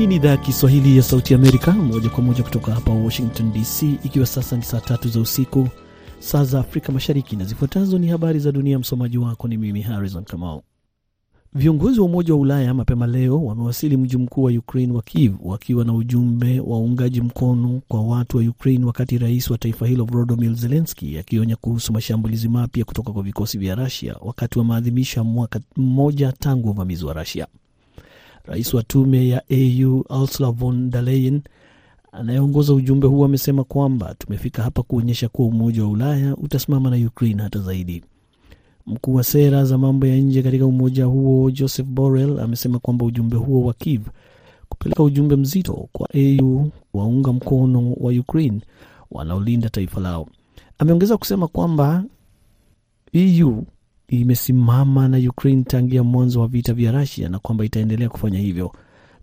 Hii ni idhaa ya Kiswahili ya Sauti Amerika, moja kwa moja kutoka hapa Washington DC, ikiwa sasa ni saa tatu za usiku, saa za Afrika Mashariki, na zifuatazo ni habari za dunia. Msomaji wako ni mimi Harrison Kamau. Viongozi wa Umoja wa Ulaya mapema leo wamewasili mji mkuu wa Ukraine wa Kiev wakiwa na ujumbe wa uungaji mkono kwa watu wa Ukraine, wakati rais wa taifa hilo Volodymyr Zelensky akionya kuhusu mashambulizi mapya kutoka kwa vikosi vya rasia wakati wa maadhimisho ya mwaka mmoja tangu uvamizi wa Russia. Rais wa tume ya AU Ursula von der Leyen anayeongoza ujumbe huo amesema kwamba tumefika hapa kuonyesha kuwa Umoja wa Ulaya utasimama na Ukraine hata zaidi. Mkuu wa sera za mambo ya nje katika umoja huo Joseph Borrell amesema kwamba ujumbe huo wa Kiev kupeleka ujumbe mzito kwa AU waunga mkono wa Ukraine wanaolinda taifa lao. Ameongeza kusema kwamba EU imesimama na Ukraine tangia mwanzo wa vita vya Russia na kwamba itaendelea kufanya hivyo.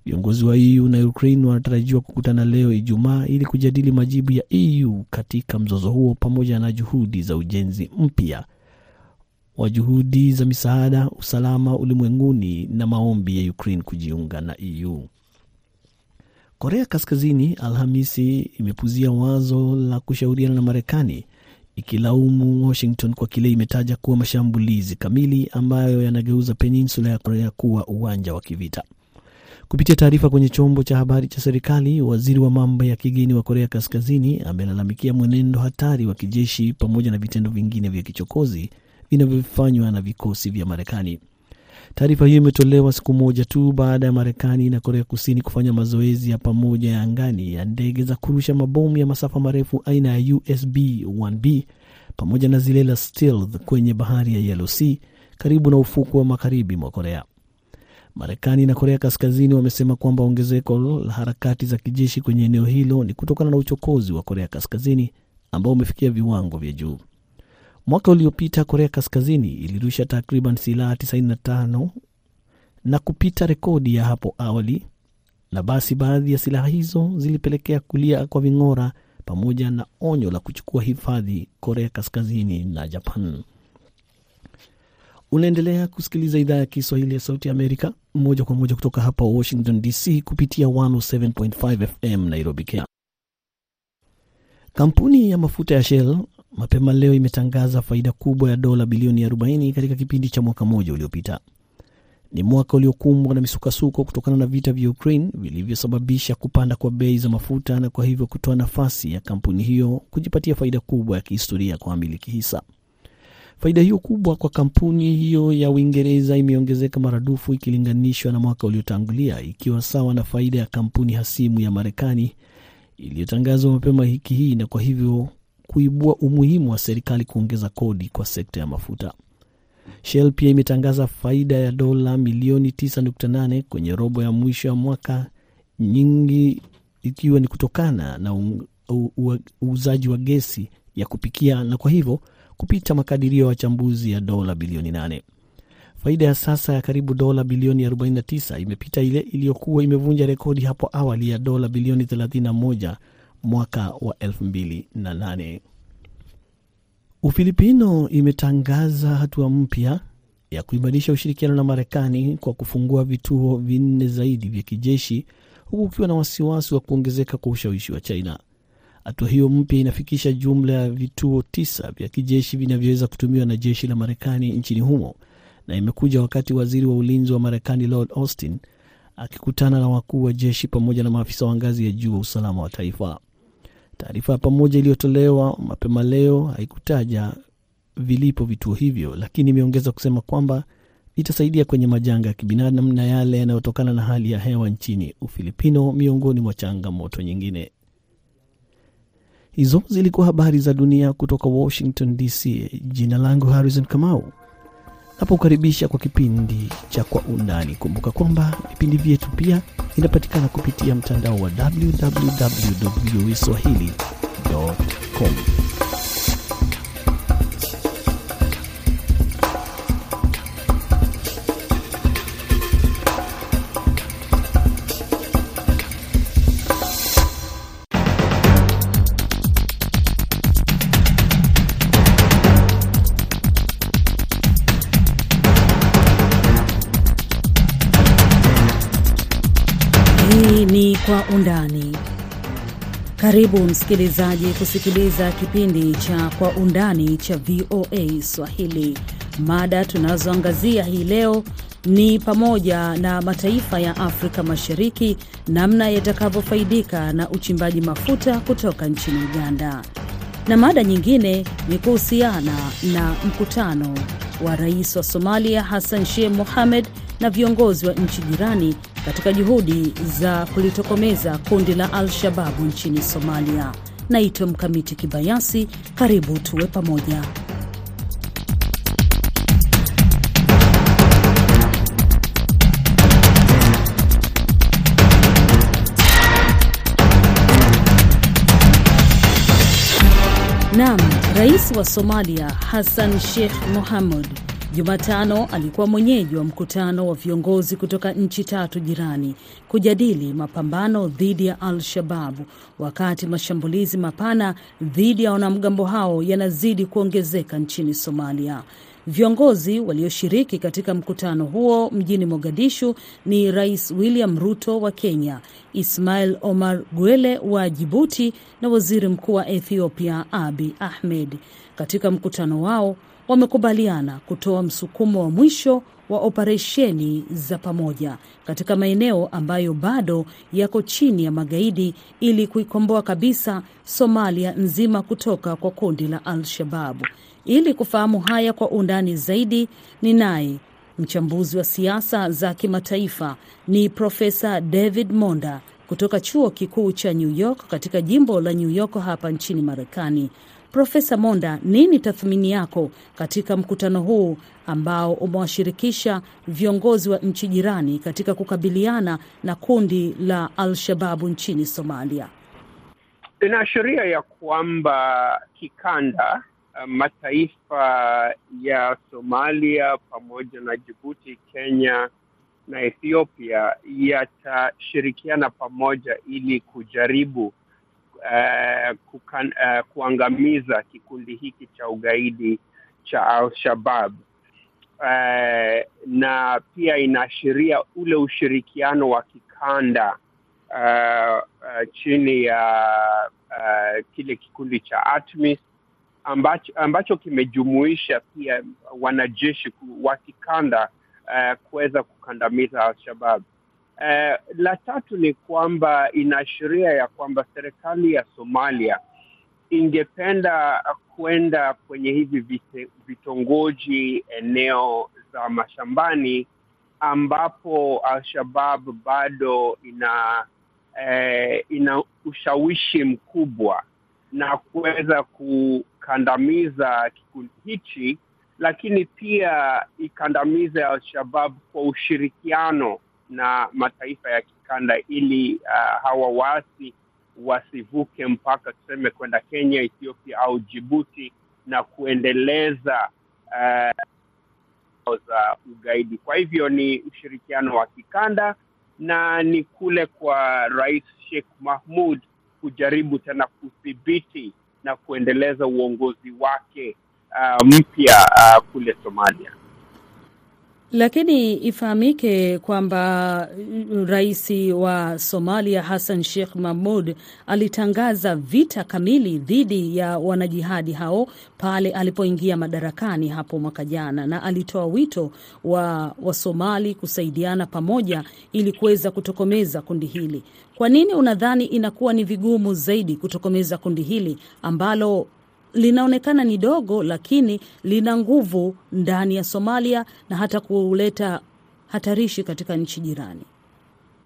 Viongozi wa EU na Ukraine wanatarajiwa kukutana leo Ijumaa ili kujadili majibu ya EU katika mzozo huo pamoja na juhudi za ujenzi mpya wa juhudi za misaada, usalama ulimwenguni na maombi ya Ukraine kujiunga na EU. Korea Kaskazini Alhamisi imepuzia wazo la kushauriana na Marekani ikilaumu Washington kwa kile imetaja kuwa mashambulizi kamili ambayo yanageuza peninsula ya Korea kuwa uwanja wa kivita. Kupitia taarifa kwenye chombo cha habari cha serikali, waziri wa mambo ya kigeni wa Korea Kaskazini amelalamikia mwenendo hatari wa kijeshi pamoja na vitendo vingine vya kichokozi vinavyofanywa na vikosi vya Marekani. Taarifa hiyo imetolewa siku moja tu baada ya Marekani na Korea Kusini kufanya mazoezi ya pamoja ya angani ya ndege za kurusha mabomu ya masafa marefu aina ya USB 1B pamoja na zile la stealth kwenye bahari ya Yellow Sea karibu na ufuko wa magharibi mwa Korea. Marekani na Korea Kaskazini wamesema kwamba ongezeko la harakati za kijeshi kwenye eneo hilo ni kutokana na uchokozi wa Korea Kaskazini ambao umefikia viwango vya juu. Mwaka uliopita Korea Kaskazini ilirusha takriban silaha 95 na kupita rekodi ya hapo awali, na basi baadhi ya silaha hizo zilipelekea kulia kwa ving'ora pamoja na onyo la kuchukua hifadhi Korea Kaskazini na Japan. Unaendelea kusikiliza idhaa ya Kiswahili ya Sauti Amerika moja kwa moja kutoka hapa Washington DC kupitia 107.5 FM Nairobi, Kenya. Kampuni ya mafuta ya Shell mapema leo imetangaza faida kubwa ya dola bilioni 40 katika kipindi cha mwaka mmoja uliopita. Ni mwaka uliokumbwa na misukasuko kutokana na vita vya Ukraine vilivyosababisha kupanda kwa bei za mafuta na kwa hivyo kutoa nafasi ya kampuni hiyo kujipatia faida kubwa ya kihistoria kwa wamiliki hisa. Faida hiyo kubwa kwa kampuni hiyo ya Uingereza imeongezeka maradufu ikilinganishwa na mwaka uliotangulia, ikiwa sawa na faida ya kampuni hasimu ya Marekani iliyotangazwa mapema wiki hii na kwa hivyo kuibua umuhimu wa serikali kuongeza kodi kwa sekta ya mafuta. Shell pia imetangaza faida ya dola milioni 9.8 kwenye robo ya mwisho ya mwaka, nyingi ikiwa ni kutokana na uuzaji wa gesi ya kupikia na kwa hivyo kupita makadirio ya wachambuzi ya dola bilioni 8. Faida ya sasa ya karibu dola bilioni 49 imepita ile iliyokuwa imevunja rekodi hapo awali ya dola bilioni 31 mwaka wa 2008. Ufilipino imetangaza hatua mpya ya kuimarisha ushirikiano na Marekani kwa kufungua vituo vinne zaidi vya kijeshi huku ukiwa na wasiwasi wa kuongezeka kwa ushawishi wa China. Hatua hiyo mpya inafikisha jumla ya vituo tisa vya kijeshi vinavyoweza kutumiwa na jeshi la Marekani nchini humo na imekuja wakati waziri wa ulinzi wa Marekani Lord Austin akikutana na wakuu wa jeshi pamoja na maafisa wa ngazi ya juu wa usalama wa taifa. Taarifa ya pamoja iliyotolewa mapema leo haikutaja vilipo vituo hivyo, lakini imeongeza kusema kwamba itasaidia kwenye majanga ya kibinadamu na yale yanayotokana na hali ya hewa nchini Ufilipino, miongoni mwa changamoto nyingine. Hizo zilikuwa habari za dunia kutoka Washington DC. Jina langu Harrison Kamau, napokaribisha kwa kipindi cha Kwa Undani. Kumbuka kwamba vipindi vyetu pia inapatikana kupitia mtandao wa www voa Hii Karibu msikilizaji kusikiliza kipindi cha Kwa Undani cha VOA Swahili. Mada tunazoangazia hii leo ni pamoja na mataifa ya Afrika Mashariki namna yatakavyofaidika na uchimbaji mafuta kutoka nchini Uganda, na mada nyingine ni kuhusiana na mkutano wa rais wa Somalia Hassan Sheikh Mohamed na viongozi wa nchi jirani katika juhudi za kulitokomeza kundi la Al-Shababu nchini Somalia. Naitwa Mkamiti Kibayasi, karibu tuwe pamoja. Naam, rais wa Somalia Hassan Sheikh Mohamud Jumatano alikuwa mwenyeji wa mkutano wa viongozi kutoka nchi tatu jirani kujadili mapambano dhidi ya Al-Shababu wakati mashambulizi mapana dhidi ya wanamgambo hao yanazidi kuongezeka nchini Somalia. Viongozi walioshiriki katika mkutano huo mjini Mogadishu ni Rais William Ruto wa Kenya, Ismail Omar Guelle wa Jibuti na Waziri Mkuu wa Ethiopia Abiy Ahmed. Katika mkutano wao wamekubaliana kutoa msukumo wa mwisho wa operesheni za pamoja katika maeneo ambayo bado yako chini ya magaidi ili kuikomboa kabisa Somalia nzima kutoka kwa kundi la Al-Shababu. Ili kufahamu haya kwa undani zaidi, ni naye mchambuzi wa siasa za kimataifa ni Profesa David Monda kutoka chuo kikuu cha New York katika jimbo la New York hapa nchini Marekani. Profesa Monda, nini tathmini yako katika mkutano huu ambao umewashirikisha viongozi wa nchi jirani katika kukabiliana na kundi la Al-Shababu nchini Somalia? Inaashiria ya kwamba kikanda, mataifa ya Somalia pamoja na Jibuti, Kenya na Ethiopia yatashirikiana pamoja ili kujaribu Uh, kukan, uh, kuangamiza kikundi hiki cha ugaidi cha Al-Shabab uh, na pia inaashiria ule ushirikiano wa kikanda uh, uh, chini ya uh, kile kikundi cha ATMIS ambacho, ambacho kimejumuisha pia wanajeshi wa kikanda uh, kuweza kukandamiza Al-Shabaab. Uh, la tatu ni kwamba inaashiria ya kwamba serikali ya Somalia ingependa kwenda kwenye hivi vitongoji eneo za mashambani ambapo Al-Shabab bado ina eh, ina ushawishi mkubwa na kuweza kukandamiza kikundi hichi, lakini pia ikandamize Al-Shabab kwa ushirikiano na mataifa ya kikanda ili uh, hawa waasi wasivuke mpaka tuseme kwenda Kenya, Ethiopia au Jibuti na kuendeleza uh, za ugaidi. Kwa hivyo ni ushirikiano wa kikanda na ni kule kwa Rais Sheikh Mahmud kujaribu tena kudhibiti na kuendeleza uongozi wake uh, mpya uh, kule Somalia. Lakini ifahamike kwamba rais wa Somalia Hassan Sheikh Mahmud alitangaza vita kamili dhidi ya wanajihadi hao pale alipoingia madarakani hapo mwaka jana, na alitoa wito wa Wasomali kusaidiana pamoja ili kuweza kutokomeza kundi hili. Kwa nini unadhani inakuwa ni vigumu zaidi kutokomeza kundi hili ambalo linaonekana ni dogo lakini lina nguvu ndani ya Somalia na hata kuleta hatarishi katika nchi jirani?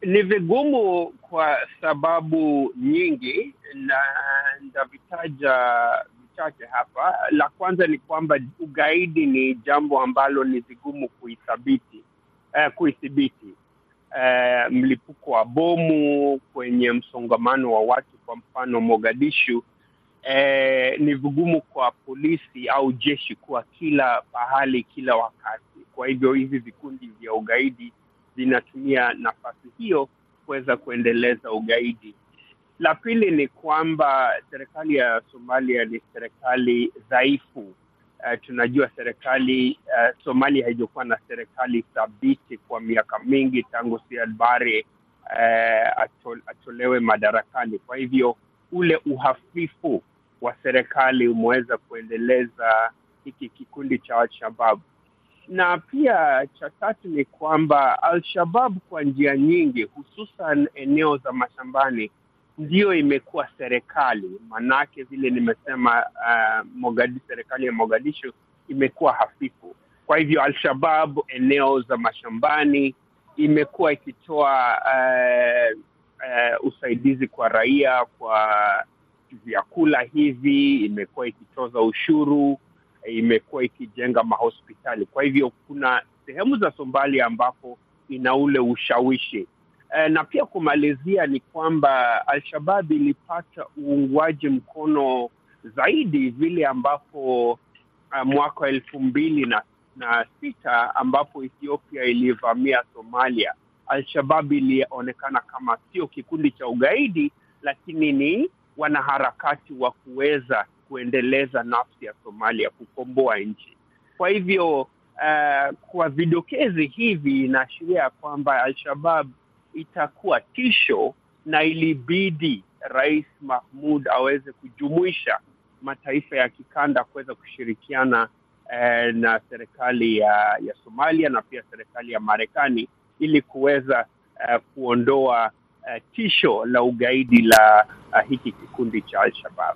Ni vigumu kwa sababu nyingi, na ndavitaja vichache hapa. La kwanza ni kwamba ugaidi ni jambo ambalo ni vigumu kuithabiti, eh, kuithibiti. eh, mlipuko wa bomu kwenye msongamano wa watu, kwa mfano Mogadishu, Eh, ni vigumu kwa polisi au jeshi kuwa kila pahali kila wakati. Kwa hivyo hivi vikundi vya ugaidi vinatumia nafasi hiyo kuweza kuendeleza ugaidi. La pili ni kwamba serikali ya Somalia ni serikali dhaifu. Uh, tunajua serikali uh, Somalia haijakuwa na serikali thabiti kwa miaka mingi tangu Siad Barre uh, atolewe madarakani. Kwa hivyo ule uhafifu wa serikali umeweza kuendeleza hiki kikundi cha Al-Shabab, na pia cha tatu ni kwamba Al-Shabab kwa njia nyingi, hususan eneo za mashambani, ndiyo imekuwa serikali. Manake vile nimesema, uh, Mogadi, serikali ya Mogadishu imekuwa hafifu. Kwa hivyo Al-Shabab eneo za mashambani imekuwa ikitoa uh, uh, usaidizi kwa raia kwa vyakula hivi, imekuwa ikitoza ushuru, imekuwa ikijenga mahospitali. Kwa hivyo kuna sehemu za Somalia ambapo ina ule ushawishi e, na pia kumalizia ni kwamba Al-Shabab ilipata uungwaji mkono zaidi vile ambapo uh, mwaka wa elfu mbili na na sita ambapo Ethiopia ilivamia Somalia. Al-Shabab ilionekana kama sio kikundi cha ugaidi, lakini ni wanaharakati wa kuweza kuendeleza nafsi ya Somalia, kukomboa nchi. Kwa hivyo uh, kwa vidokezi hivi inaashiria kwamba Al-Shabab itakuwa tisho, na ilibidi Rais Mahmud aweze kujumuisha mataifa ya kikanda kuweza kushirikiana na serikali ya, ya Somalia na pia serikali ya Marekani ili kuweza eh, kuondoa uh, tisho la ugaidi la uh, hiki kikundi cha Al-Shabab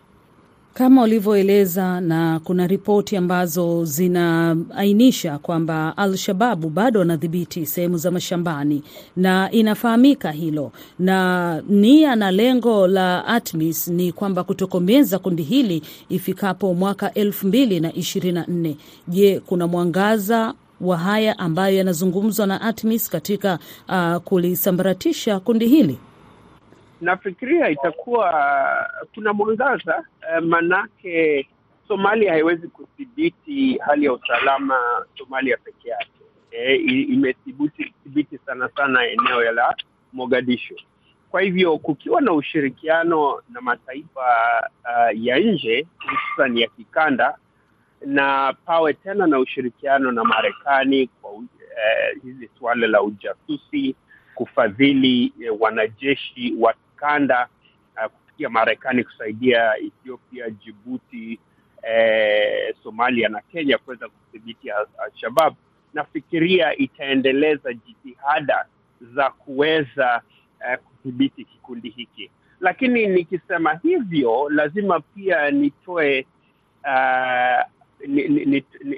kama ulivyoeleza, na kuna ripoti ambazo zinaainisha kwamba Al-Shababu bado wanadhibiti sehemu za mashambani na inafahamika hilo, na nia na lengo la ATMIS ni kwamba kutokomeza kundi hili ifikapo mwaka elfu mbili na ishirini na nne. Je, kuna mwangaza wa haya ambayo yanazungumzwa na ATMIS katika uh, kulisambaratisha kundi hili? Nafikiria itakuwa kuna mwangaza eh, manake Somalia haiwezi kudhibiti hali ya usalama Somalia peke yake. Eh, imethibiti sana sana eneo la Mogadishu. Kwa hivyo kukiwa na ushirikiano na mataifa uh, ya nje hususan ya kikanda na pawe tena na ushirikiano na Marekani kwa eh, hili suala la ujasusi, kufadhili eh, wanajeshi wa kanda eh, kufikia Marekani kusaidia Ethiopia, Djibouti, eh, Somalia na Kenya kuweza kudhibiti Al-Shabab. Nafikiria itaendeleza jitihada za kuweza eh, kudhibiti kikundi hiki, lakini nikisema hivyo lazima pia nitoe uh,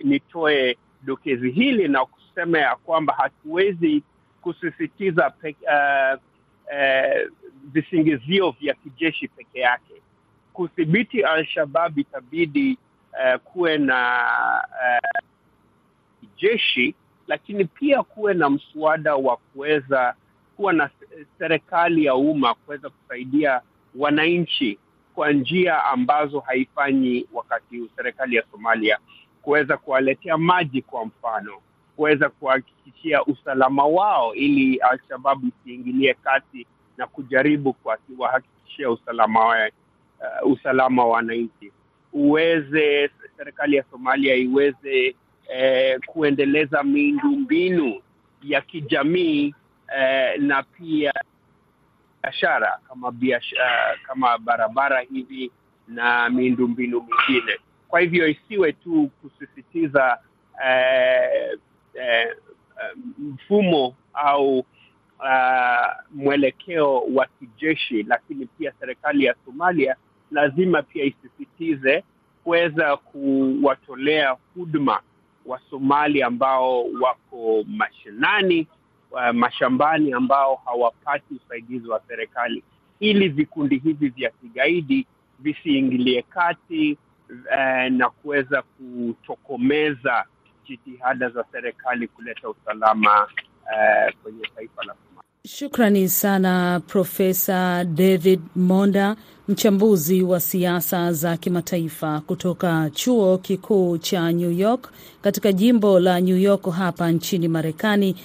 nitoe dokezi hili na kusema ya kwamba hatuwezi kusisitiza pe, uh, uh, visingizio vya kijeshi peke yake. Kudhibiti Al-Shabab itabidi uh, kuwe na uh, jeshi, lakini pia kuwe na mswada wa kuweza kuwa na serikali ya umma kuweza kusaidia wananchi kwa njia ambazo haifanyi wakati huu serikali ya Somalia, kuweza kuwaletea maji kwa mfano, kuweza kuhakikishia usalama wao ili alshababu isiingilie kati na kujaribu kuwahakikishia usalama wa, uh, usalama wa wananchi. Uweze serikali ya Somalia iweze eh, kuendeleza miundombinu ya kijamii eh, na pia biashara kama biashara, kama barabara hivi na miundombinu mingine. Kwa hivyo isiwe tu kusisitiza eh, eh, mfumo au uh, mwelekeo wa kijeshi, lakini pia serikali ya Somalia lazima pia isisitize kuweza kuwatolea huduma wa Somali ambao wako mashinani Uh, mashambani ambao hawapati usaidizi wa serikali. Ili vikundi hivi vya kigaidi visiingilie kati uh, na kuweza kutokomeza jitihada za serikali kuleta usalama eh, kwenye taifa la Somalia. Shukrani sana Profesa David Monda, mchambuzi wa siasa za kimataifa kutoka chuo kikuu cha New York katika jimbo la New York hapa nchini Marekani.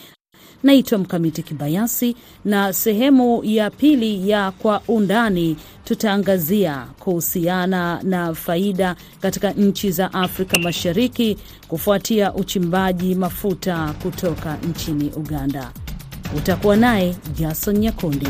Naitwa Mkamiti Kibayasi, na sehemu ya pili ya Kwa Undani tutaangazia kuhusiana na faida katika nchi za Afrika Mashariki kufuatia uchimbaji mafuta kutoka nchini Uganda. Utakuwa naye Jason Nyakundi.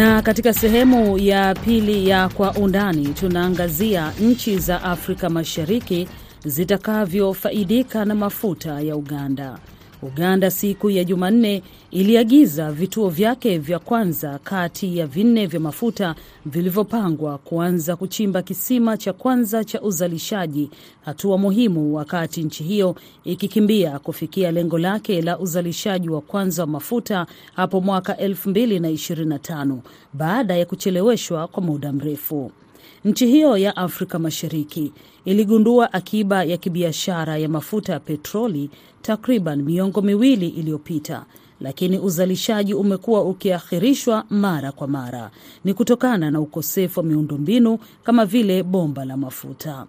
Na katika sehemu ya pili ya Kwa Undani tunaangazia nchi za Afrika Mashariki zitakavyofaidika na mafuta ya Uganda. Uganda siku ya Jumanne iliagiza vituo vyake vya kwanza kati ya vinne vya mafuta vilivyopangwa kuanza kuchimba kisima cha kwanza cha uzalishaji, hatua muhimu wakati nchi hiyo ikikimbia kufikia lengo lake la uzalishaji wa kwanza wa mafuta hapo mwaka 2025 baada ya kucheleweshwa kwa muda mrefu. Nchi hiyo ya Afrika Mashariki iligundua akiba ya kibiashara ya mafuta ya petroli takriban miongo miwili iliyopita, lakini uzalishaji umekuwa ukiakhirishwa mara kwa mara. Ni kutokana na ukosefu wa miundombinu kama vile bomba la mafuta.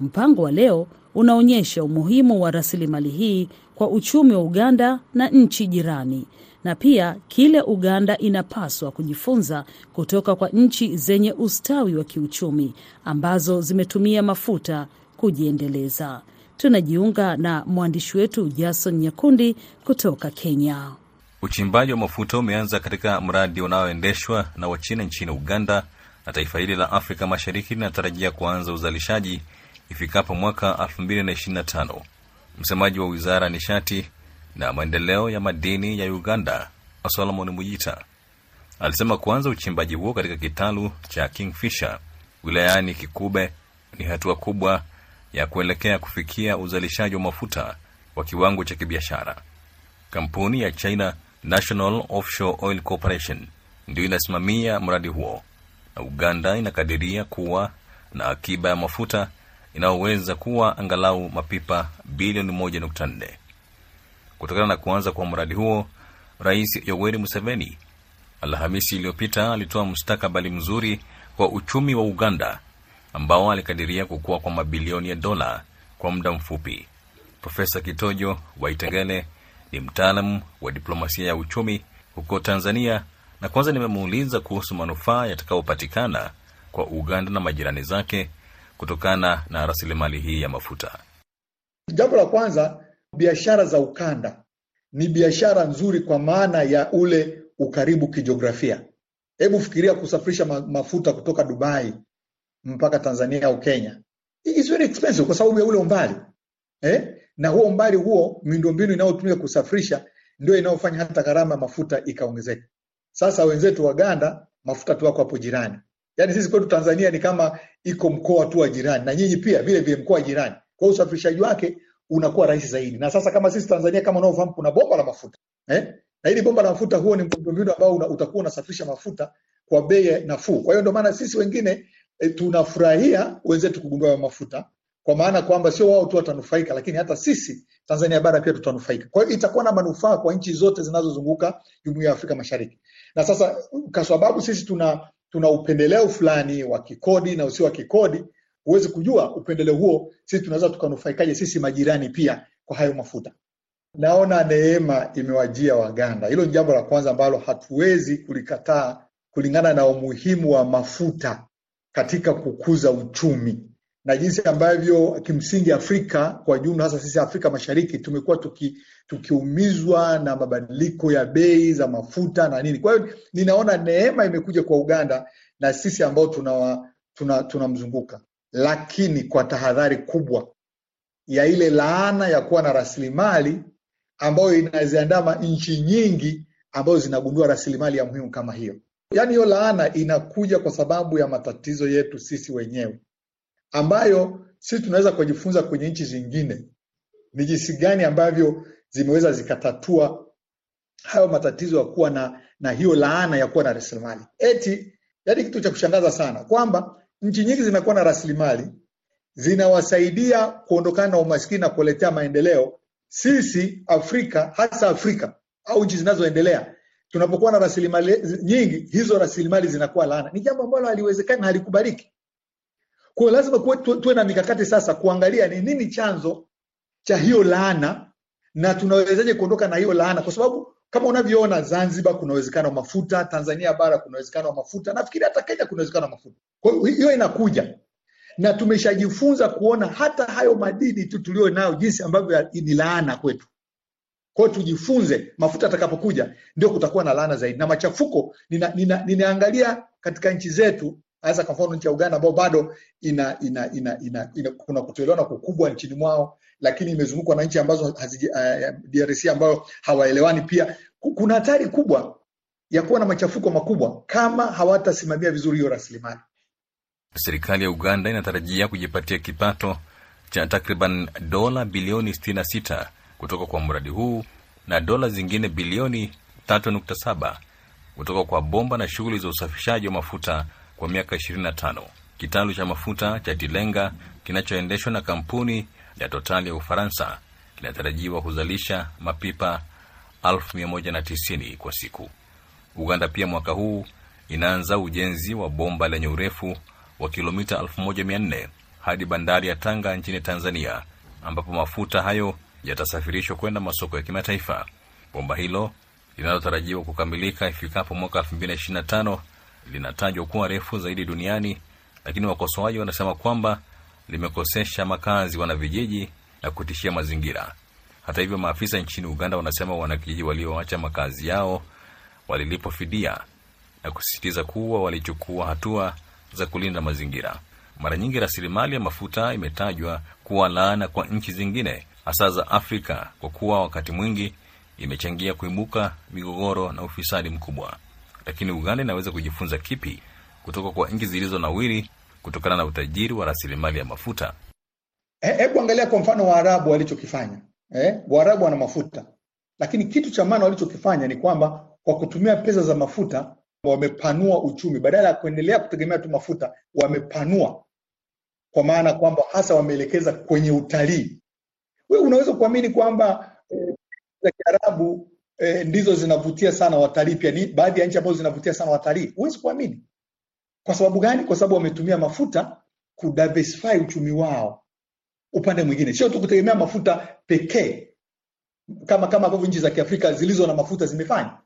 Mpango wa leo unaonyesha umuhimu wa rasilimali hii kwa uchumi wa Uganda na nchi jirani na pia kile Uganda inapaswa kujifunza kutoka kwa nchi zenye ustawi wa kiuchumi ambazo zimetumia mafuta kujiendeleza. Tunajiunga na mwandishi wetu Jason Nyakundi kutoka Kenya. Uchimbaji wa mafuta umeanza katika mradi unaoendeshwa na Wachina nchini Uganda, na taifa hili la Afrika Mashariki linatarajia kuanza uzalishaji ifikapo mwaka 2025. Msemaji wa wizara ya nishati na maendeleo ya madini ya Uganda, Solomon Mujita, alisema kuanza uchimbaji huo katika kitalu cha Kingfisher wilayani Kikube ni hatua kubwa ya kuelekea kufikia uzalishaji wa mafuta wa kiwango cha kibiashara. Kampuni ya China National Offshore Oil Corporation ndio inasimamia mradi huo, na Uganda inakadiria kuwa na akiba ya mafuta inayoweza kuwa angalau mapipa bilioni 1.4. Kutokana na kuanza kwa mradi huo, Rais Yoweri Museveni Alhamisi iliyopita alitoa mustakabali mzuri kwa uchumi wa Uganda ambao alikadiria kukua kwa mabilioni ya dola kwa muda mfupi. Profesa Kitojo Waitengele ni mtaalamu wa diplomasia ya uchumi huko Tanzania, na kwanza nimemuuliza kuhusu manufaa yatakayopatikana kwa Uganda na majirani zake kutokana na rasilimali hii ya mafuta. Jambo la kwanza, biashara za ukanda ni biashara nzuri kwa maana ya ule ukaribu kijiografia. Hebu fikiria kusafirisha mafuta kutoka Dubai mpaka Tanzania au Kenya. It's very expensive kwa sababu ya ule umbali eh? Na huo umbali huo, miundombinu inayotumika kusafirisha ndio inayofanya hata gharama ya mafuta ikaongezeka. Sasa wenzetu Waganda mafuta tu wako hapo jirani, yaani sisi kwetu Tanzania ni kama iko mkoa tu wa jirani, na nyinyi pia vile vile mkoa jirani, kwa usafirishaji wake unakuwa rahisi zaidi. Na sasa kama sisi Tanzania, kama unaofahamu, kuna bomba la mafuta eh? na hili bomba la mafuta huo ni miundombinu ambao una, utakuwa unasafirisha mafuta kwa bei nafuu. Kwa hiyo ndio maana sisi wengine e, tunafurahia wenzetu kugundua mafuta kwa maana kwamba sio wao tu watanufaika, lakini hata sisi Tanzania bara pia tutanufaika. Kwa hiyo itakuwa na manufaa kwa nchi zote zinazozunguka Jumuiya ya Afrika Mashariki. Na sasa kwa sababu sisi tuna tuna upendeleo fulani wa kikodi na usio wa kikodi, huwezi kujua upendeleo huo sisi tunaweza tukanufaikaje sisi majirani pia kwa hayo mafuta. Naona neema imewajia Waganda. Hilo ni jambo la kwanza ambalo hatuwezi kulikataa kulingana na umuhimu wa mafuta katika kukuza uchumi na jinsi ambavyo kimsingi Afrika kwa jumla, hasa sisi Afrika Mashariki tumekuwa tuki, tukiumizwa na mabadiliko ya bei za mafuta na nini. Kwa hiyo ninaona neema imekuja kwa Uganda na sisi ambao tunamzunguka, tuna, tuna lakini kwa tahadhari kubwa ya ile laana ya kuwa na rasilimali ambayo inaziandama nchi nyingi ambazo zinagundua rasilimali ya muhimu kama hiyo. Yaani hiyo laana inakuja kwa sababu ya matatizo yetu sisi wenyewe ambayo sisi tunaweza kujifunza kwenye nchi zingine ni jinsi gani ambavyo zimeweza zikatatua hayo matatizo ya kuwa na, na hiyo laana ya kuwa na rasilimali. Eti yaani kitu cha kushangaza sana kwamba nchi nyingi zinakuwa na rasilimali zinawasaidia kuondokana na umaskini na kuletea maendeleo. Sisi Afrika, hasa Afrika au nchi zinazoendelea tunapokuwa na rasilimali nyingi, hizo rasilimali zinakuwa laana. Ni jambo ambalo haliwezekani halikubaliki. Kwa lazima kuwe, tuwe na mikakati sasa kuangalia ni nini chanzo cha hiyo laana na tunawezaje kuondoka na hiyo laana, kwa sababu kama unavyoona Zanzibar kuna uwezekano wa mafuta, Tanzania bara kuna uwezekano wa mafuta, nafikiri hata Kenya kuna uwezekano wa mafuta. Kwa hiyo inakuja na tumeshajifunza kuona hata hayo madini tu tulio nayo jinsi ambavyo ni laana kwetu. Kwa hiyo tujifunze, mafuta atakapokuja ndio kutakuwa na laana zaidi na machafuko. Nina, nina, ninaangalia katika nchi zetu hasa kwa mfano nchi ya Uganda ambao bado ina, ina, ina, ina, ina, kuna kutoelewana kukubwa nchini mwao, lakini imezungukwa na nchi ambazo haziji, uh, DRC ambayo hawaelewani pia. Kuna hatari kubwa ya kuwa na machafuko makubwa kama hawatasimamia vizuri hiyo rasilimali. Serikali ya Uganda inatarajia kujipatia kipato cha takriban dola bilioni 66 kutoka kwa mradi huu na dola zingine bilioni 3.7 kutoka kwa bomba na shughuli za usafishaji wa mafuta kwa miaka 25. Kitalu cha mafuta cha Tilenga kinachoendeshwa na kampuni ya Total ya Ufaransa kinatarajiwa kuzalisha mapipa 1190 kwa siku. Uganda pia mwaka huu inaanza ujenzi wa bomba lenye urefu wa kilomita 1400 hadi bandari ya Tanga nchini Tanzania, ambapo mafuta hayo yatasafirishwa kwenda masoko ya kimataifa. Bomba hilo linalotarajiwa kukamilika ifikapo mwaka 2025 linatajwa kuwa refu zaidi duniani, lakini wakosoaji wanasema kwamba limekosesha makazi wanavijiji na kutishia mazingira. Hata hivyo, maafisa nchini Uganda wanasema wanakijiji walioacha makazi yao walilipwa fidia na kusisitiza kuwa walichukua hatua za kulinda mazingira. Mara nyingi rasilimali ya mafuta imetajwa kuwa laana kwa nchi zingine, hasa za Afrika, kwa kuwa wakati mwingi imechangia kuibuka migogoro na ufisadi mkubwa. Lakini Uganda inaweza kujifunza kipi kutoka kwa nchi zilizo nawiri kutokana na utajiri wa rasilimali ya mafuta? Hebu angalia kwa mfano Waarabu walichokifanya. Eh, Waarabu wana mafuta, lakini kitu cha maana walichokifanya ni kwamba kwa kutumia pesa za mafuta wamepanua uchumi, badala ya kuendelea kutegemea tu mafuta, wamepanua kwa maana kwamba hasa wameelekeza kwenye utalii. Wewe unaweza kuamini kwamba eh, za Kiarabu eh, ndizo zinavutia sana watalii, pia ni baadhi ya nchi ambazo zinavutia sana watalii. Huwezi kuamini. Kwa sababu gani? Kwa sababu wametumia mafuta kudiversify uchumi wao upande mwingine, sio tu kutegemea mafuta pekee kama kama ambavyo nchi za Kiafrika zilizo na mafuta zimefanya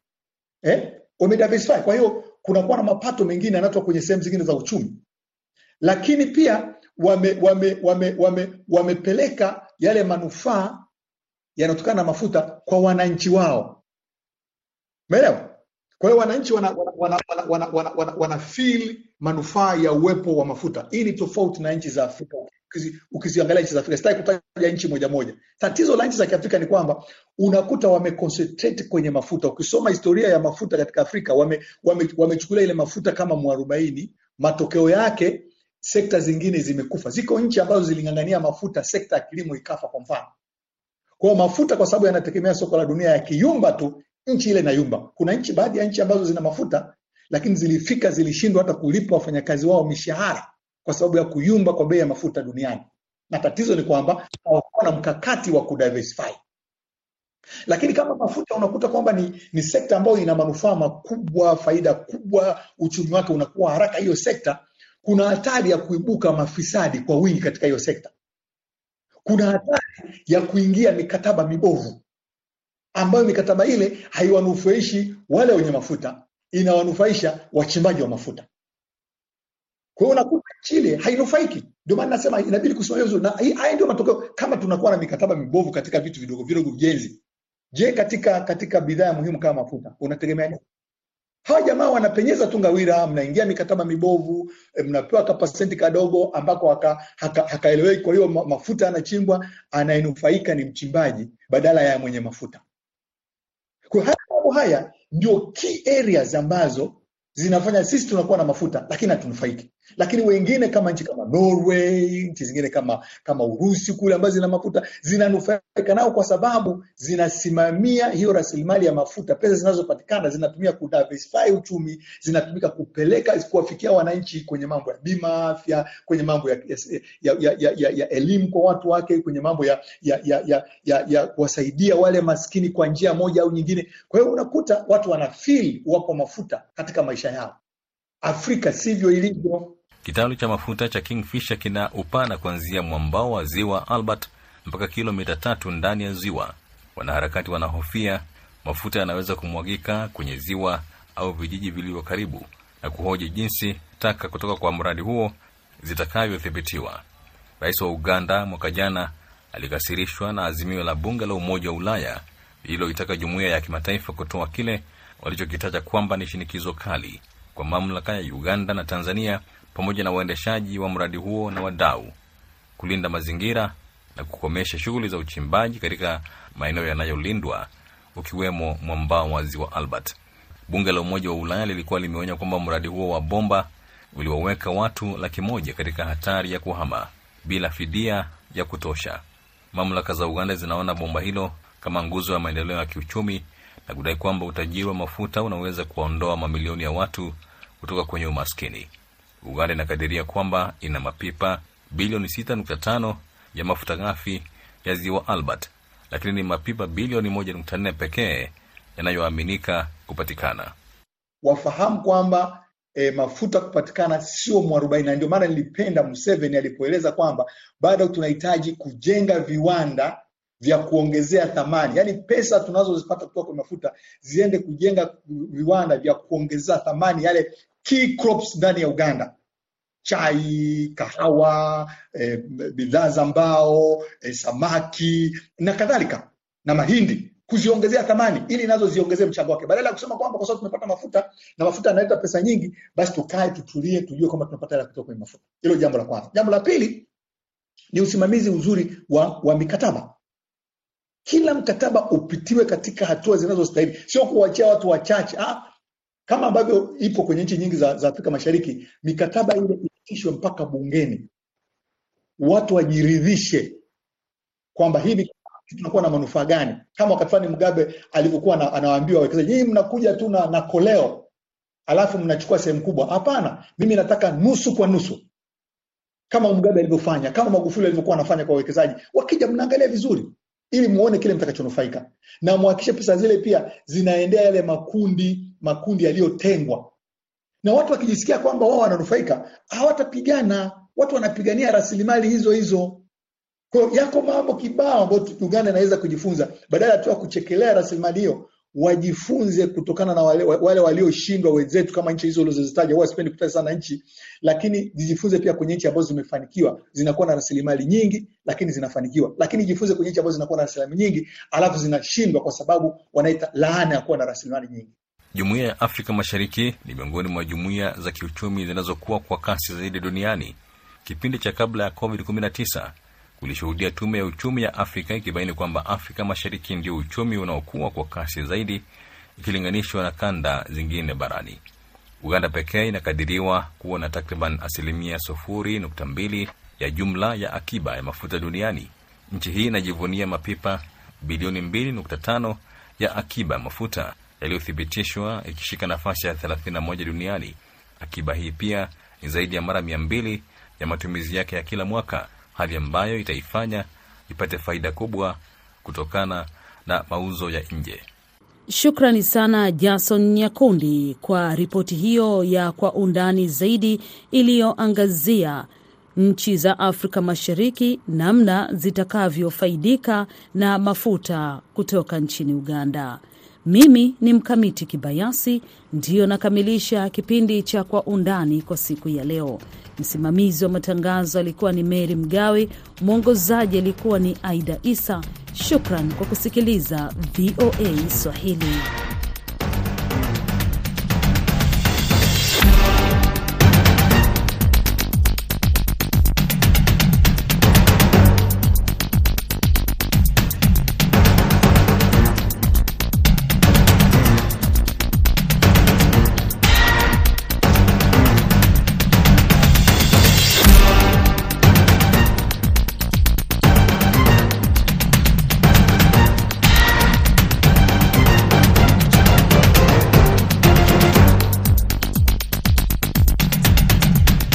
eh? Wamediversify. Kwa hiyo kunakuwa na mapato mengine yanatoka kwenye sehemu zingine za uchumi, lakini pia wame, wame, wame, wame, wamepeleka yale manufaa yanayotokana na mafuta kwa wananchi wao, umeelewa? Kwa hiyo wananchi wana, wana, wana, wana, wana, wana, wana, wana feel manufaa ya uwepo wa mafuta. Hii ni tofauti na nchi za Afrika. Ukizi, ukiziangalia nchi za Afrika, sitaki kutaja nchi moja moja. Tatizo la nchi za Kiafrika ni kwamba unakuta wameconcentrate kwenye mafuta. Ukisoma historia ya mafuta katika Afrika, wamechukulia wame, wame ile mafuta kama mwarobaini. Matokeo yake sekta zingine zimekufa. Ziko nchi ambazo ziling'ang'ania mafuta, sekta ya kilimo ikafa, kwa mfano. Kwa mafuta, kwa sababu yanategemea soko la dunia, yakiyumba tu nchi ile inayumba. Kuna nchi, baadhi ya nchi ambazo zina mafuta lakini zilifika, zilishindwa hata kulipa wafanyakazi wao mishahara kwa sababu ya kuyumba kwa bei ya mafuta duniani, na tatizo ni kwamba hawakuwa na mkakati wa kudiversify. Lakini kama mafuta unakuta kwamba ni, ni sekta ambayo ina manufaa makubwa, faida kubwa, uchumi wake unakuwa haraka, hiyo sekta, kuna hatari ya kuibuka mafisadi kwa wingi katika hiyo sekta. Kuna hatari ya kuingia mikataba mibovu ambayo mikataba ile haiwanufaishi wale wenye mafuta, inawanufaisha wachimbaji wa mafuta. Kwa hiyo unakuta nchi ile hainufaiki. Ndio maana nasema inabidi kusimamia vizuri, na haya ndio matokeo. Kama tunakuwa na mikataba mibovu katika vitu vidogo vidogo ujenzi, je, katika katika bidhaa muhimu kama mafuta unategemea nini? Hawa jamaa wanapenyeza tu ngawira, mnaingia mikataba mibovu, mnapewa kapasenti kadogo ambako hakaeleweki. Haka kwa hiyo mafuta yanachimbwa, anayenufaika ni mchimbaji badala ya mwenye mafuta. Kwa haya mambo haya ndio key areas ambazo zinafanya sisi tunakuwa na mafuta lakini hatunufaiki. Lakini wengine kama nchi kama Norway, nchi zingine kama kama Urusi kule ambazo zina mafuta zinanufaika nao kwa sababu zinasimamia hiyo rasilimali ya mafuta. Pesa zinazopatikana zinatumia kudiversify uchumi, zinatumika kupeleka kuwafikia wananchi kwenye mambo ya bima afya, kwenye mambo ya, ya, ya, ya, ya, ya elimu kwa watu wake, kwenye mambo ya ya, ya, ya, ya, ya kuwasaidia wale maskini kwa njia moja au nyingine. Kwa hiyo unakuta watu wanafeel wapo mafuta katika maisha yao. Afrika sivyo ilivyo. Kitalu cha mafuta cha Kingfisher kina upana kuanzia mwambao wa ziwa Albert mpaka kilomita tatu ndani ya ziwa. Wanaharakati wanahofia mafuta yanaweza kumwagika kwenye ziwa au vijiji vilivyo karibu na kuhoji jinsi taka kutoka kwa mradi huo zitakavyothibitiwa. Rais wa Uganda mwaka jana alikasirishwa na azimio la bunge la Umoja wa Ulaya lililoitaka jumuiya ya kimataifa kutoa kile walichokitaja kwamba ni shinikizo kali kwa mamlaka ya Uganda na Tanzania pamoja na waendeshaji wa mradi huo na wadau kulinda mazingira na kukomesha shughuli za uchimbaji katika maeneo yanayolindwa ukiwemo mwambao wa ziwa Albert. Bunge la Umoja wa Ulaya lilikuwa limeonya kwamba mradi huo wa bomba uliwaweka watu laki moja katika hatari ya kuhama bila fidia ya kutosha. Mamlaka za Uganda zinaona bomba hilo kama nguzo ya maendeleo ya kiuchumi na kudai kwamba utajiri wa mafuta unaweza kuwaondoa mamilioni ya watu kutoka kwenye umaskini. Uganda inakadiria kwamba ina mapipa bilioni 6.5 ya mafuta ghafi ya ziwa Albert, lakini ni mapipa bilioni 1.4 pekee yanayoaminika kupatikana. Wafahamu kwamba e, mafuta kupatikana sio mwarobaini, na ndio maana nilipenda Museveni alipoeleza kwamba bado tunahitaji kujenga viwanda vya kuongezea thamani, yaani pesa tunazozipata kutoka kwenye mafuta ziende kujenga viwanda vya kuongezea thamani yale key crops ndani ya Uganda: chai, kahawa, e, bidhaa za mbao, e, samaki na kadhalika na mahindi, kuziongezea thamani ili nazo ziongezee mchango wake, badala ya kusema kwamba kwa sababu tumepata mafuta na mafuta yanaleta pesa nyingi, basi tukae tutulie, tujue kwamba tunapata hela kutoka kwenye mafuta. Hilo jambo la kwanza. Jambo la pili ni usimamizi uzuri wa, wa mikataba kila mkataba upitiwe katika hatua zinazostahili, sio kuwachia watu wachache. Ah, kama ambavyo ipo kwenye nchi nyingi za, za Afrika Mashariki, mikataba ile ifikishwe mpaka bungeni, watu wajiridhishe kwamba hivi tunakuwa na manufaa gani, kama wakati fulani Mugabe alivyokuwa anawaambia wawekezaji, nyinyi mnakuja tu na, na koleo alafu mnachukua sehemu kubwa. Hapana, mimi nataka nusu kwa nusu, kama Mugabe alivyofanya, kama Magufuli alivyokuwa anafanya kwa wawekezaji. Wakija mnaangalia vizuri ili muone kile mtakachonufaika na muhakikishe pesa zile pia zinaendea yale makundi makundi yaliyotengwa. Na watu wakijisikia kwamba wao wananufaika, hawatapigana. Watu wanapigania rasilimali hizo hizo. Kwa yako mambo kibao ambayo Uganda inaweza kujifunza, badala tu ya kuchekelea rasilimali hiyo, wajifunze kutokana na wale, wale walioshindwa wenzetu, kama nchi hizo ulizozitaja. Huwa sipendi kutaja sana nchi, lakini jifunze pia kwenye nchi ambazo zimefanikiwa, zinakuwa na rasilimali nyingi, lakini zinafanikiwa. Lakini jifunze kwenye nchi ambazo zinakuwa na rasilimali nyingi, alafu zinashindwa kwa sababu wanaita laana ya kuwa na rasilimali nyingi. Jumuiya ya Afrika Mashariki ni miongoni mwa jumuiya za kiuchumi zinazokuwa kwa kasi zaidi duniani. Kipindi cha kabla ya COVID-19 kulishuhudia Tume ya Uchumi ya Afrika ikibaini kwamba Afrika Mashariki ndio uchumi unaokuwa kwa kasi zaidi ikilinganishwa na kanda zingine barani. Uganda pekee inakadiriwa kuwa na takriban asilimia sufuri nukta mbili ya jumla ya akiba ya mafuta duniani. Nchi hii inajivunia mapipa bilioni mbili nukta tano ya akiba ya mafuta yaliyothibitishwa ikishika nafasi ya 31 duniani. Akiba hii pia ni zaidi ya mara mia mbili ya matumizi yake ya kila mwaka, hali ambayo itaifanya ipate faida kubwa kutokana na mauzo ya nje. Shukrani sana Jason Nyakundi kwa ripoti hiyo ya kwa undani zaidi iliyoangazia nchi za Afrika Mashariki namna zitakavyofaidika na mafuta kutoka nchini Uganda. Mimi ni Mkamiti Kibayasi, ndiyo nakamilisha kipindi cha Kwa Undani kwa siku ya leo. Msimamizi wa matangazo alikuwa ni Meri Mgawe, mwongozaji alikuwa ni Aida Isa. Shukran kwa kusikiliza VOA Swahili.